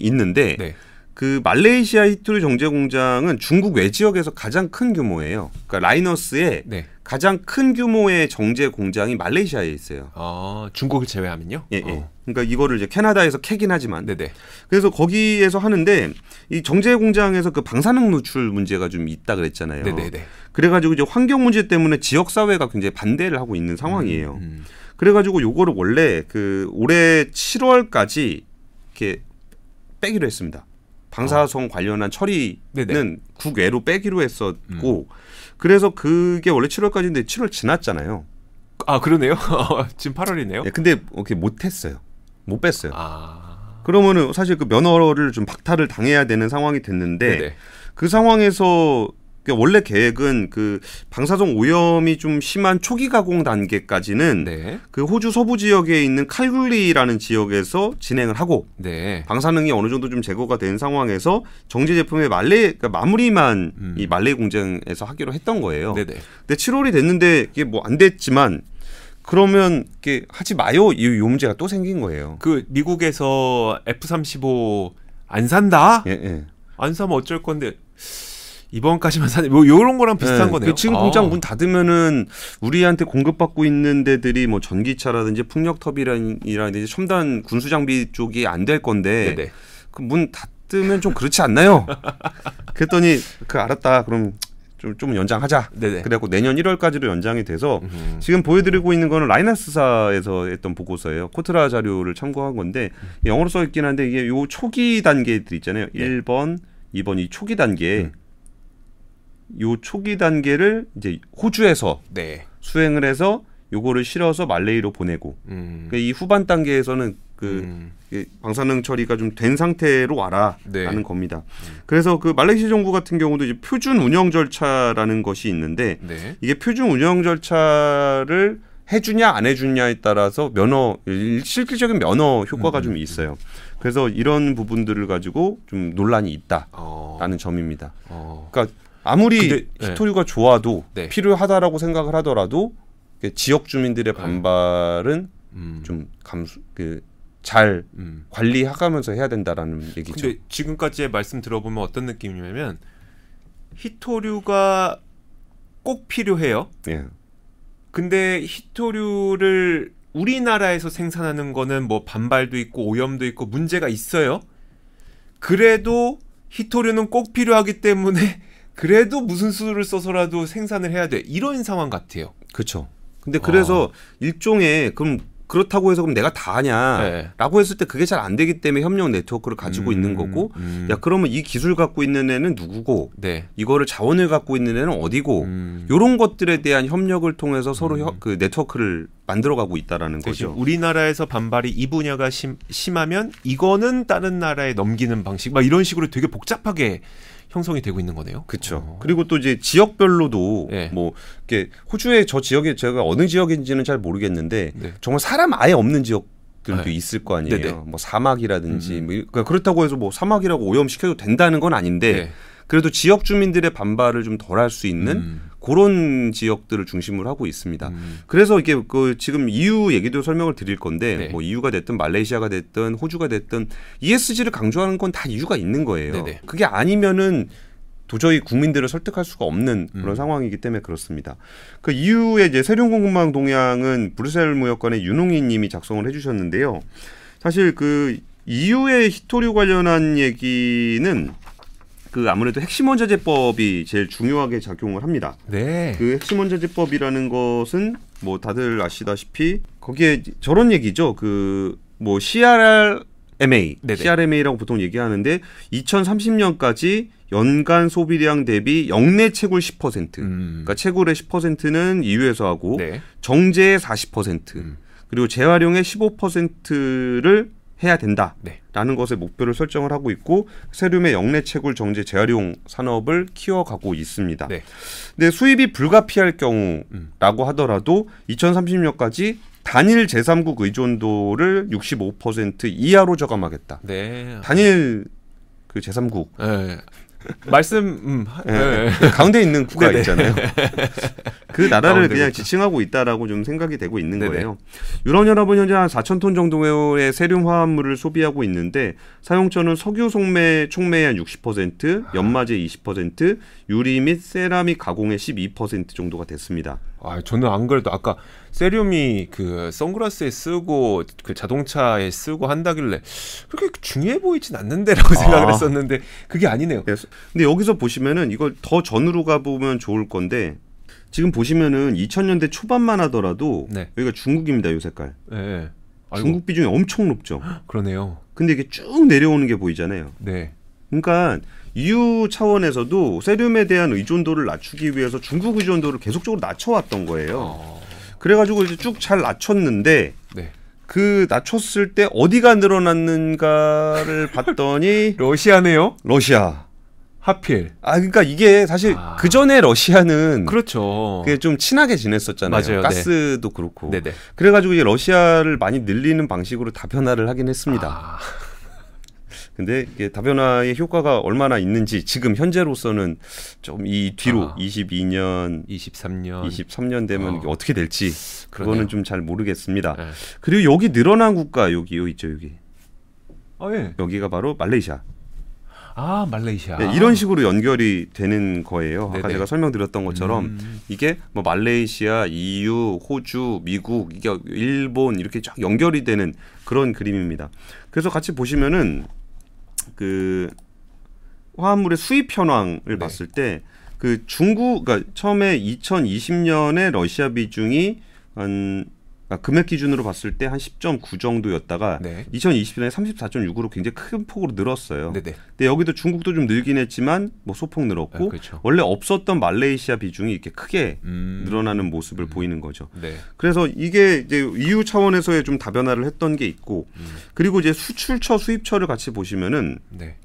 있는데 네. 그 말레이시아 히토리 정제 공장은 중국 외 지역에서 가장 큰 규모예요. 그러니까 라이너스의 네. 가장 큰 규모의 정제 공장이 말레이시아에 있어요. 아, 중국을 제외하면요? 예, 예. 어. 그러니까 이거를 이제 캐나다에서 캐긴 하지만. 네네. 그래서 거기에서 하는데 이 정제 공장에서 그 방사능 누출 문제가 좀 있다 그랬잖아요. 네네네. 그래가지고 이제 환경 문제 때문에 지역 사회가 굉장히 반대를 하고 있는 상황이에요. 음, 음. 그래가지고 요거를 원래 그 올해 7월까지 이렇게 빼기로 했습니다. 방사성 어. 관련한 처리는 네네. 국외로 빼기로 했었고 음. 그래서 그게 원래 7월까지인데 7월 지났잖아요. 아 그러네요. <laughs> 지금 8월이네요. 네, 근데 이렇게 못했어요. 못 뺐어요. 아. 그러면은 사실 그 면허를 좀 박탈을 당해야 되는 상황이 됐는데 네네. 그 상황에서 그러니까 원래 계획은 그 방사성 오염이 좀 심한 초기 가공 단계까지는 네. 그 호주 서부 지역에 있는 칼굴리라는 지역에서 진행을 하고 네. 방사능이 어느 정도 좀 제거가 된 상황에서 정제 제품의 말레 그러니까 마무리만 음. 이 말레 공장에서 하기로 했던 거예요. 네네. 근데 7월이 됐는데 이게 뭐 안 됐지만 그러면 이게 하지 마요 이 문제가 또 생긴 거예요. 그 미국에서 F35 안 산다? 예, 예. 안 사면 어쩔 건데 이번까지만 사는 뭐 요런 거랑 비슷한 네, 거네요. 그 지금 공장 아. 문 닫으면은 우리한테 공급받고 있는 데들이 뭐 전기차라든지 풍력터비라든지 첨단 군수 장비 쪽이 안 될 건데 그 문 닫으면 좀 그렇지 않나요? <laughs> 그랬더니 그 알았다. 그럼 좀, 좀 연장하자. 네네. 그래갖고 내년 1월까지로 연장이 돼서 음흠. 지금 보여드리고 있는 거는 라이나스사에서 했던 보고서예요. 코트라 자료를 참고한 건데 영어로 써 있긴 한데 이게 요 초기 단계들 있잖아요. 네. 1번, 2번 이 초기 단계 음. 요 초기 단계를 이제 호주에서 네. 수행을 해서 요거를 실어서 말레이로 보내고 음. 그러니까 이 후반 단계에서는 그 음. 방사능 처리가 좀 된 상태로 와라라는 네. 겁니다. 음. 그래서 그 말레이시아 정부 같은 경우도 이제 표준 운영 절차라는 것이 있는데 네. 이게 표준 운영 절차를 해주냐 안 해주냐에 따라서 면허 실질적인 면허 효과가 음. 좀 있어요. 그래서 이런 부분들을 가지고 좀 논란이 있다라는 어. 점입니다. 어. 그러니까 아무리 근데, 네. 히토류가 좋아도 네. 필요하다라고 생각을 하더라도 지역 주민들의 네. 반발은 음. 좀 감수 그잘 음. 관리하면서 해야 된다라는 얘기죠. 근데 지금까지의 말씀 들어보면 어떤 느낌이냐면 히토류가 꼭 필요해요. 예. 근데 히토류를 우리나라에서 생산하는 거는 뭐 반발도 있고 오염도 있고 문제가 있어요. 그래도 히토류는 꼭 필요하기 때문에 <laughs> 그래도 무슨 수를 써서라도 생산을 해야 돼. 이런 상황 같아요. 그렇죠. 근데 그래서 아. 일종의 그럼 그렇다고 해서 그럼 내가 다 하냐라고 네. 했을 때 그게 잘 안 되기 때문에 협력 네트워크를 가지고 음, 있는 거고 음. 야 그러면 이 기술 갖고 있는 애는 누구고 네. 이거를 자원을 갖고 있는 애는 어디고 음. 요런 것들에 대한 협력을 통해서 서로 음. 그 네트워크를 만들어가고 있다라는 거죠. 우리나라에서 반발이 이 분야가 심, 심하면 이거는 다른 나라에 넘기는 방식 막 이런 식으로 되게 복잡하게 형성이 되고 있는 거네요. 그렇죠. 어. 그리고 또 이제 지역별로도 네. 뭐 이렇게 호주의 저 지역에 제가 어느 지역인지는 잘 모르겠는데 네. 정말 사람 아예 없는 지역 들도 네. 있을 거 아니에요. 네네. 뭐 사막이라든지 음. 뭐 그러니까 그렇다고 해서 뭐 사막이라고 오염시켜도 된다는 건 아닌데 네. 그래도 지역 주민들의 반발을 좀 덜 할 수 있는 음. 그런 지역들을 중심으로 하고 있습니다. 음. 그래서 이게 그 지금 EU 얘기도 설명을 드릴 건데 네. 뭐 EU가 됐든 말레이시아가 됐든 호주가 됐든 ESG를 강조하는 건 다 이유가 있는 거예요. 네네. 그게 아니면은 도저히 국민들을 설득할 수가 없는 그런 음. 상황이기 때문에 그렇습니다. 그 EU의 이제 세련 공급망 동향은 브뤼셀 무역관의 윤홍희 님이 작성을 해 주셨는데요. 사실 그 EU의 히토류 관련한 얘기는 그 아무래도 핵심 원자재법이 제일 중요하게 작용을 합니다. 네. 그 핵심 원자재법이라는 것은 뭐 다들 아시다시피 거기에 저런 얘기죠. 그 뭐 CRMA, 네네. CRMA라고 보통 얘기하는데 2030년까지 연간 소비량 대비 영내 채굴 10%. 음. 그러니까 채굴의 10%는 EU에서 하고 네. 정제의 40%. 음. 그리고 재활용의 15%를 해야 된다라는 네. 것에 목표를 설정을 하고 있고 세륨의 영내 채굴 정제 재활용 산업을 키워가고 있습니다. 네. 근데 수입이 불가피할 경우라고 음. 하더라도 2030년까지 단일 제3국 의존도를 65% 이하로 저감하겠다. 네. 단일 그 제3국. 네. 말씀 음, 네. 네. 가운데 있는 국가 네네. 있잖아요. <laughs> 그 나라를 그냥 지칭하고 있다라고 좀 생각이 되고 있는 네네. 거예요. 유럽연합은 현재 한 4천 톤 정도의 세륨 화합물을 소비하고 있는데 사용처는 석유 속매 총매의 한 60%, 연마제 20%, 유리 및 세라믹 가공의 12% 정도가 됐습니다. 아, 저는 안 그래도 아까 세륨이 그 선글라스에 쓰고 그 자동차에 쓰고 한다길래 그렇게 중요해 보이진 않는데라고 <laughs> 생각을 아. 했었는데 그게 아니네요. 네. 근데 여기서 보시면은 이걸 더 전으로 가보면 좋을 건데 지금 보시면은 2000년대 초반만 하더라도 네. 여기가 중국입니다, 요 색깔. 네. 중국 비중이 엄청 높죠. <gasps> 그러네요. 근데 이게 쭉 내려오는 게 보이잖아요. 네. 그러니까 EU 차원에서도 세륨에 대한 의존도를 낮추기 위해서 중국 의존도를 계속적으로 낮춰왔던 거예요. 어... 그래가지고 이제 쭉 잘 낮췄는데 네. 그 낮췄을 때 어디가 늘어났는가를 봤더니 <laughs> 러시아네요. 러시아. 하필. 아 그러니까 이게 사실 아... 그 전에 러시아는 그렇죠. 그게 좀 친하게 지냈었잖아요. 맞아요. 네. 가스도 네. 그렇고. 네네. 그래가지고 이제 러시아를 많이 늘리는 방식으로 다변화를 하긴 했습니다. 아... 근데 이게 다변화의 효과가 얼마나 있는지 지금 현재로서는 좀 이 뒤로 아, 22년, 23년, 23년 되면 어. 떻게 될지 그거는 좀 잘 모르겠습니다. 네. 그리고 여기 늘어난 국가 여기 요 있죠 여기. 아 예. 여기가 바로 말레이시아. 아 말레이시아. 네, 이런 식으로 연결이 되는 거예요. 아까 네네. 제가 설명드렸던 것처럼 음. 이게 뭐 말레이시아, EU, 호주, 미국, 이게 일본 이렇게 쫙 연결이 되는 그런 그림입니다. 그래서 같이 보시면은 그 화합물의 수입 현황을 네. 봤을 때 그 중국 그러니까 처음에 2020년에 러시아 비중이 한 그러니까 금액 기준으로 봤을 때 한 10.9 정도였다가 네. 2020년에 34.6으로 굉장히 큰 폭으로 늘었어요. 네네. 근데 여기도 중국도 좀 늘긴 했지만 뭐 소폭 늘었고 아, 그렇죠. 원래 없었던 말레이시아 비중이 이렇게 크게 음. 늘어나는 모습을 음. 보이는 거죠. 네. 그래서 이게 이제 EU 차원에서의 좀 다변화를 했던 게 있고 음. 그리고 이제 수출처 수입처를 같이 보시면은 네.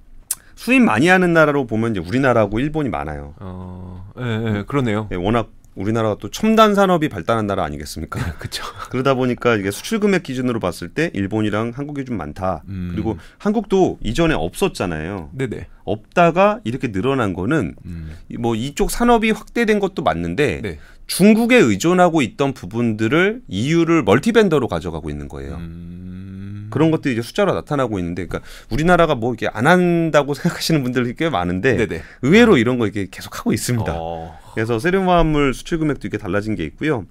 수입 많이 하는 나라로 보면 이제 우리나라하고 일본이 많아요. 어, 예, 예 그러네요. 예, 워낙 우리나라가 또 첨단 산업이 발달한 나라 아니겠습니까? <laughs> 그렇죠. 그러다 보니까 이게 수출 금액 기준으로 봤을 때 일본이랑 한국이 좀 많다. 음. 그리고 한국도 이전에 없었잖아요. 네네. 없다가 이렇게 늘어난 거는 음. 뭐 이쪽 산업이 확대된 것도 맞는데 네. 중국에 의존하고 있던 부분들을 EU를 멀티벤더로 가져가고 있는 거예요. 음. 그런 것들이 이제 숫자로 나타나고 있는데, 그러니까 우리나라가 뭐 이렇게 안 한다고 <laughs> 생각하시는 분들이 꽤 많은데 네네. 의외로 이런 거 이렇게 계속 하고 있습니다. 어. 그래서 세련화합물 수출 금액도 이렇게 달라진 게 있고요.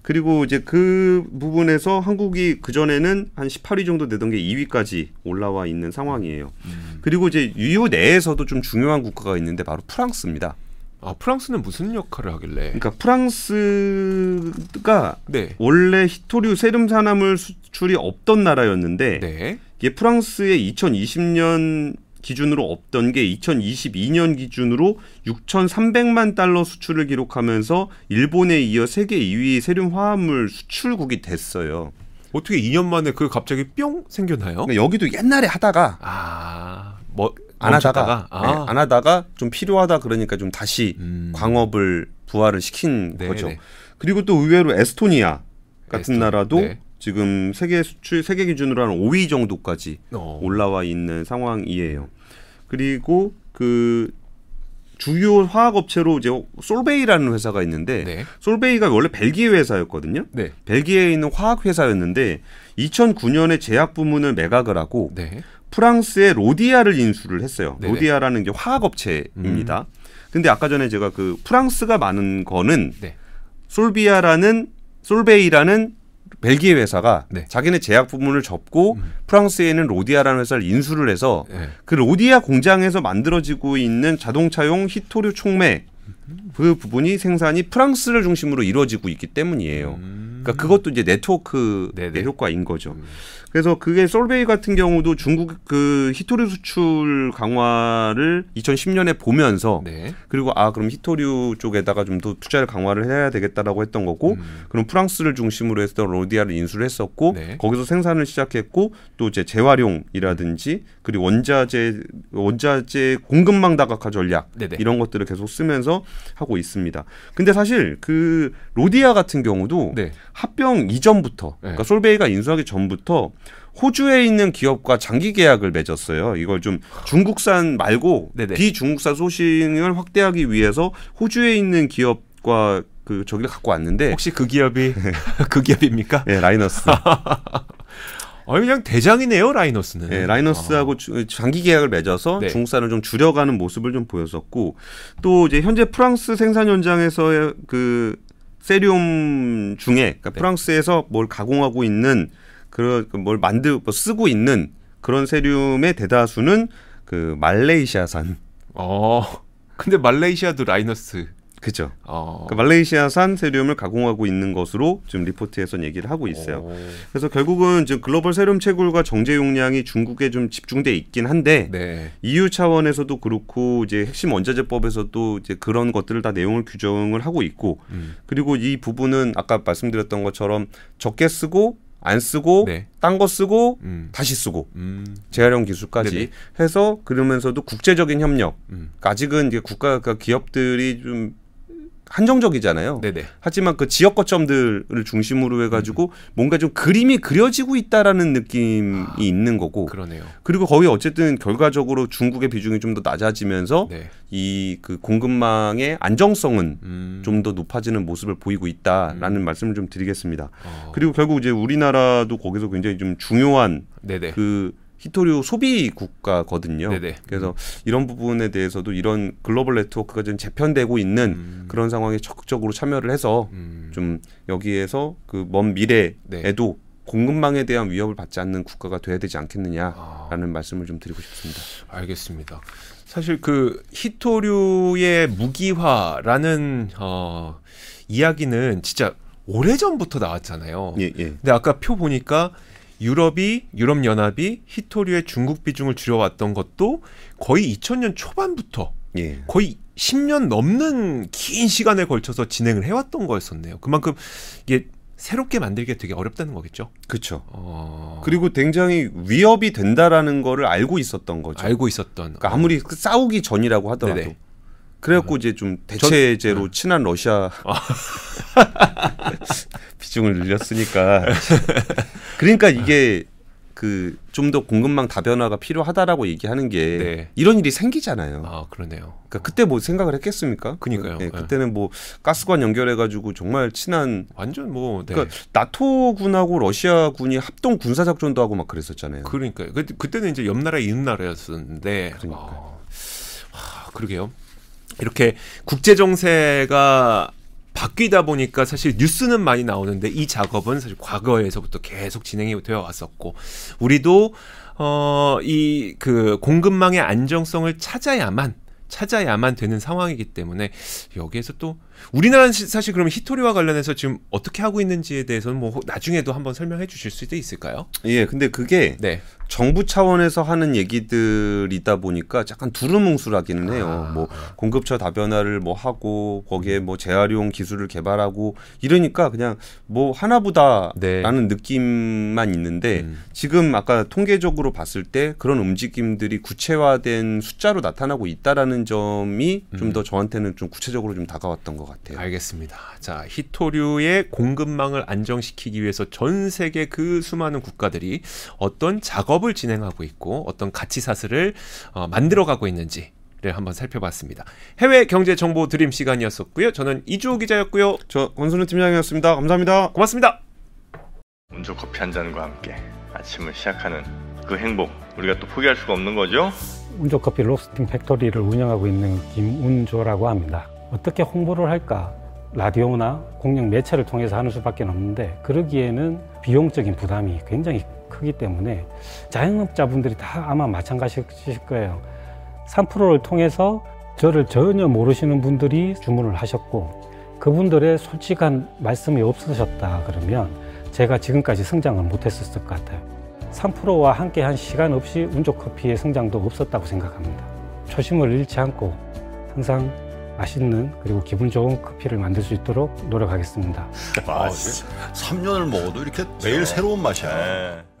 그리고 이제 그 부분에서 한국이 그 전에는 한 18위 정도 되던 게 2위까지 올라와 있는 상황이에요. 음. 그리고 이제 EU 내에서도 좀 중요한 국가가 있는데 바로 프랑스입니다. 아 프랑스는 무슨 역할을 하길래? 그러니까 프랑스가 네. 원래 히토류 세름 산화물 수출이 없던 나라였는데 네. 이게 프랑스의 2020년 기준으로 없던 게 2022년 기준으로 6,300만 달러 수출을 기록하면서 일본에 이어 세계 2위 세륨 화합물 수출국이 됐어요. 어떻게 2년 만에 그 갑자기 뿅 생겼나요? 그러니까 여기도 옛날에 하다가 아 뭐 안 하다가 아. 네, 안 하다가 좀 필요하다 그러니까 좀 다시 음. 광업을 부활을 시킨 네네. 거죠. 네. 그리고 또 의외로 에스토니아 같은 에스토, 나라도 네. 지금 세계 수출 세계 기준으로 한 5위 정도까지 어. 올라와 있는 상황이에요. 그리고 그 주요 화학 업체로 이제 솔베이라는 회사가 있는데 네. 솔베이가 원래 벨기에 회사였거든요. 네. 벨기에에 있는 화학 회사였는데 2009년에 제약 부문을 매각을 하고 네. 프랑스의 로디아를 인수를 했어요. 네네. 로디아라는 게 화학 업체입니다. 음. 근데 아까 전에 제가 그 프랑스가 많은 거는 네. 솔비아라는 솔베이라는 벨기에 회사가 네. 자기네 제약 부문을 접고 음. 프랑스에 있는 로디아라는 회사를 인수를 해서 네. 그 로디아 공장에서 만들어지고 있는 자동차용 희토류 촉매 그 부분이 생산이 프랑스를 중심으로 이루어지고 있기 때문이에요. 음. 그러니까 그것도 이제 네트워크의 효과인 거죠. 음. 그래서 그게 솔베이 같은 경우도 중국 그 희토류 수출 강화를 2010년에 보면서 네. 그리고 아 그럼 희토류 쪽에다가 좀 더 투자를 강화를 해야 되겠다라고 했던 거고 음. 그럼 프랑스를 중심으로 해서 로디아를 인수를 했었고 네. 거기서 생산을 시작했고 또 이제 재활용이라든지 그리고 원자재 원자재 공급망 다각화 전략 네네. 이런 것들을 계속 쓰면서 하고 있습니다. 근데 사실 그 로디아 같은 경우도 네. 합병 이전부터 네. 그러니까 솔베이가 인수하기 전부터 호주에 있는 기업과 장기 계약을 맺었어요. 이걸 좀 중국산 말고 네네. 비중국산 소싱을 확대하기 위해서 호주에 있는 기업과 그 저기를 갖고 왔는데 혹시 그 기업이 <laughs> 그 기업입니까? 네, 라이너스. <laughs> 아 그냥 대장이네요 라이너스는. 네, 라이너스하고 아. 장기 계약을 맺어서 네. 중국산을 좀 줄여가는 모습을 좀 보였었고 또 이제 현재 프랑스 생산 현장에서의 그 세륨 중에 그러니까 네. 프랑스에서 뭘 가공하고 있는 그런 그뭘 만들 뭐 쓰고 있는 그런 세륨의 대다수는 그 말레이시아산. 어. 근데 말레이시아도 라이너스 그죠. 어. 그 말레이시아산 세륨을 가공하고 있는 것으로 지금 리포트에서 얘기를 하고 있어요. 오. 그래서 결국은 지금 글로벌 세륨 채굴과 정제 용량이 중국에 좀 집중돼 있긴 한데 네. EU 차원에서도 그렇고 이제 핵심 원자재법에서도 이제 그런 것들을 다 내용을 규정을 하고 있고 음. 그리고 이 부분은 아까 말씀드렸던 것처럼 적게 쓰고 안 쓰고 네. 딴거 쓰고 음. 다시 쓰고 음. 재활용 기술까지 네네. 해서 그러면서도 국제적인 협력 음. 아직은 이제 국가 가 기업들이 좀 한정적이잖아요. 네네. 하지만 그 지역 거점들을 중심으로 해가지고 음. 뭔가 좀 그림이 그려지고 있다라는 느낌이 아, 있는 거고. 그러네요. 그리고 거의 어쨌든 결과적으로 중국의 비중이 좀 더 낮아지면서 네. 이그 공급망의 안정성은 음. 좀더 높아지는 모습을 보이고 있다라는 음. 말씀을 좀 드리겠습니다. 어. 그리고 결국 이제 우리나라도 거기서 굉장히 좀 중요한 네네. 그 히토류 소비 국가거든요. 네네. 그래서 이런 부분에 대해서도 이런 글로벌 네트워크가 좀 재편되고 있는 음. 그런 상황에 적극적으로 참여를 해서 음. 좀 여기에서 그 먼 미래에도 네. 공급망에 대한 위협을 받지 않는 국가가 돼야 되지 않겠느냐라는 아. 말씀을 좀 드리고 싶습니다. 알겠습니다. 사실 그 히토류의 무기화라는 어, 이야기는 진짜 오래 전부터 나왔잖아요. 예, 예. 근데 아까 표 보니까 유럽이 유럽 연합이 히토류의 중국 비중을 줄여왔던 것도 거의 2000년 초반부터 예. 거의 10년 넘는 긴 시간에 걸쳐서 진행을 해왔던 거였었네요. 그만큼 이게 새롭게 만들기가 되게 어렵다는 거겠죠. 그렇죠. 어... 그리고 굉장히 위협이 된다라는 거를 알고 있었던 거죠. 알고 있었던. 그러니까 아무리 그 싸우기 전이라고 하더라도. 네네. 그래갖고 어... 이제 좀 대체제로 전... 친한 러시아 어. <laughs> <laughs> 비중을 늘렸으니까. <laughs> 그러니까 이게 그 좀 더 공급망 다변화가 필요하다라고 얘기하는 게 네. 이런 일이 생기잖아요. 아 그러네요. 그러니까 그때 뭐 생각을 했겠습니까? 그니까요. 네, 그때는 뭐 가스관 연결해가지고 정말 친한 완전 뭐 네. 그러니까 나토군하고 러시아군이 합동 군사 작전도 하고 막 그랬었잖아요. 그러니까 그, 그때는 이제 옆 나라 이웃 나라였었는데. 그러니까. 아, 아, 그러게요. 이렇게 국제 정세가 바뀌다 보니까 사실 뉴스는 많이 나오는데 이 작업은 사실 과거에서부터 계속 진행이 되어 왔었고 우리도 어 이 그 공급망의 안정성을 찾아야만 찾아야만 되는 상황이기 때문에 여기에서 또 우리나라는 사실 그러면 히토리와 관련해서 지금 어떻게 하고 있는지에 대해서는 뭐 나중에도 한번 설명해 주실 수도 있을까요? 예, 근데 그게 네. 정부 차원에서 하는 얘기들이다 보니까 약간 두루뭉술하기는 해요. 아. 뭐 공급처 다변화를 뭐 하고 거기에 뭐 재활용 기술을 개발하고 이러니까 그냥 뭐 하나보다라는 네. 느낌만 있는데 음. 지금 아까 통계적으로 봤을 때 그런 움직임들이 구체화된 숫자로 나타나고 있다라는 점이 음. 좀더 저한테는 좀 구체적으로 좀 다가왔던 것 같아요. 알겠습니다. 자, 히토류의 공급망을 안정시키기 위해서 전 세계 그 수많은 국가들이 어떤 작업 사업을 진행하고 있고 어떤 가치 사슬을 어, 만들어가고 있는지 를 한번 살펴봤습니다. 해외 경제 정보 드림 시간이었었고요. 저는 이주호 기자였고요. 저 권순우 팀장이었습니다. 감사합니다. 고맙습니다. 운조 커피 한 잔과 함께 아침을 시작하는 그 행복 우리가 또 포기할 수가 없는 거죠. 운조 커피 roasting factory를 운영하고 있는 김운조라고 합니다. 어떻게 홍보를 할까? 라디오나 공영 매체를 통해서 하는 수밖에 없는데 그러기에는 비용적인 부담이 굉장히 크기 때문에 자영업자분들이 다 아마 마찬가지일 거예요. 3%를 통해서 저를 전혀 모르시는 분들이 주문을 하셨고 그분들의 솔직한 말씀이 없으셨다 그러면 제가 지금까지 성장을 못했었을 것 같아요. 3%와 함께 한 시간 없이 운조 커피의 성장도 없었다고 생각합니다. 초심을 잃지 않고 항상 맛있는 그리고 기분 좋은 커피를 만들 수 있도록 노력하겠습니다. 아, 3년을 먹어도 이렇게 매일 새로운 맛이야. 네. 어?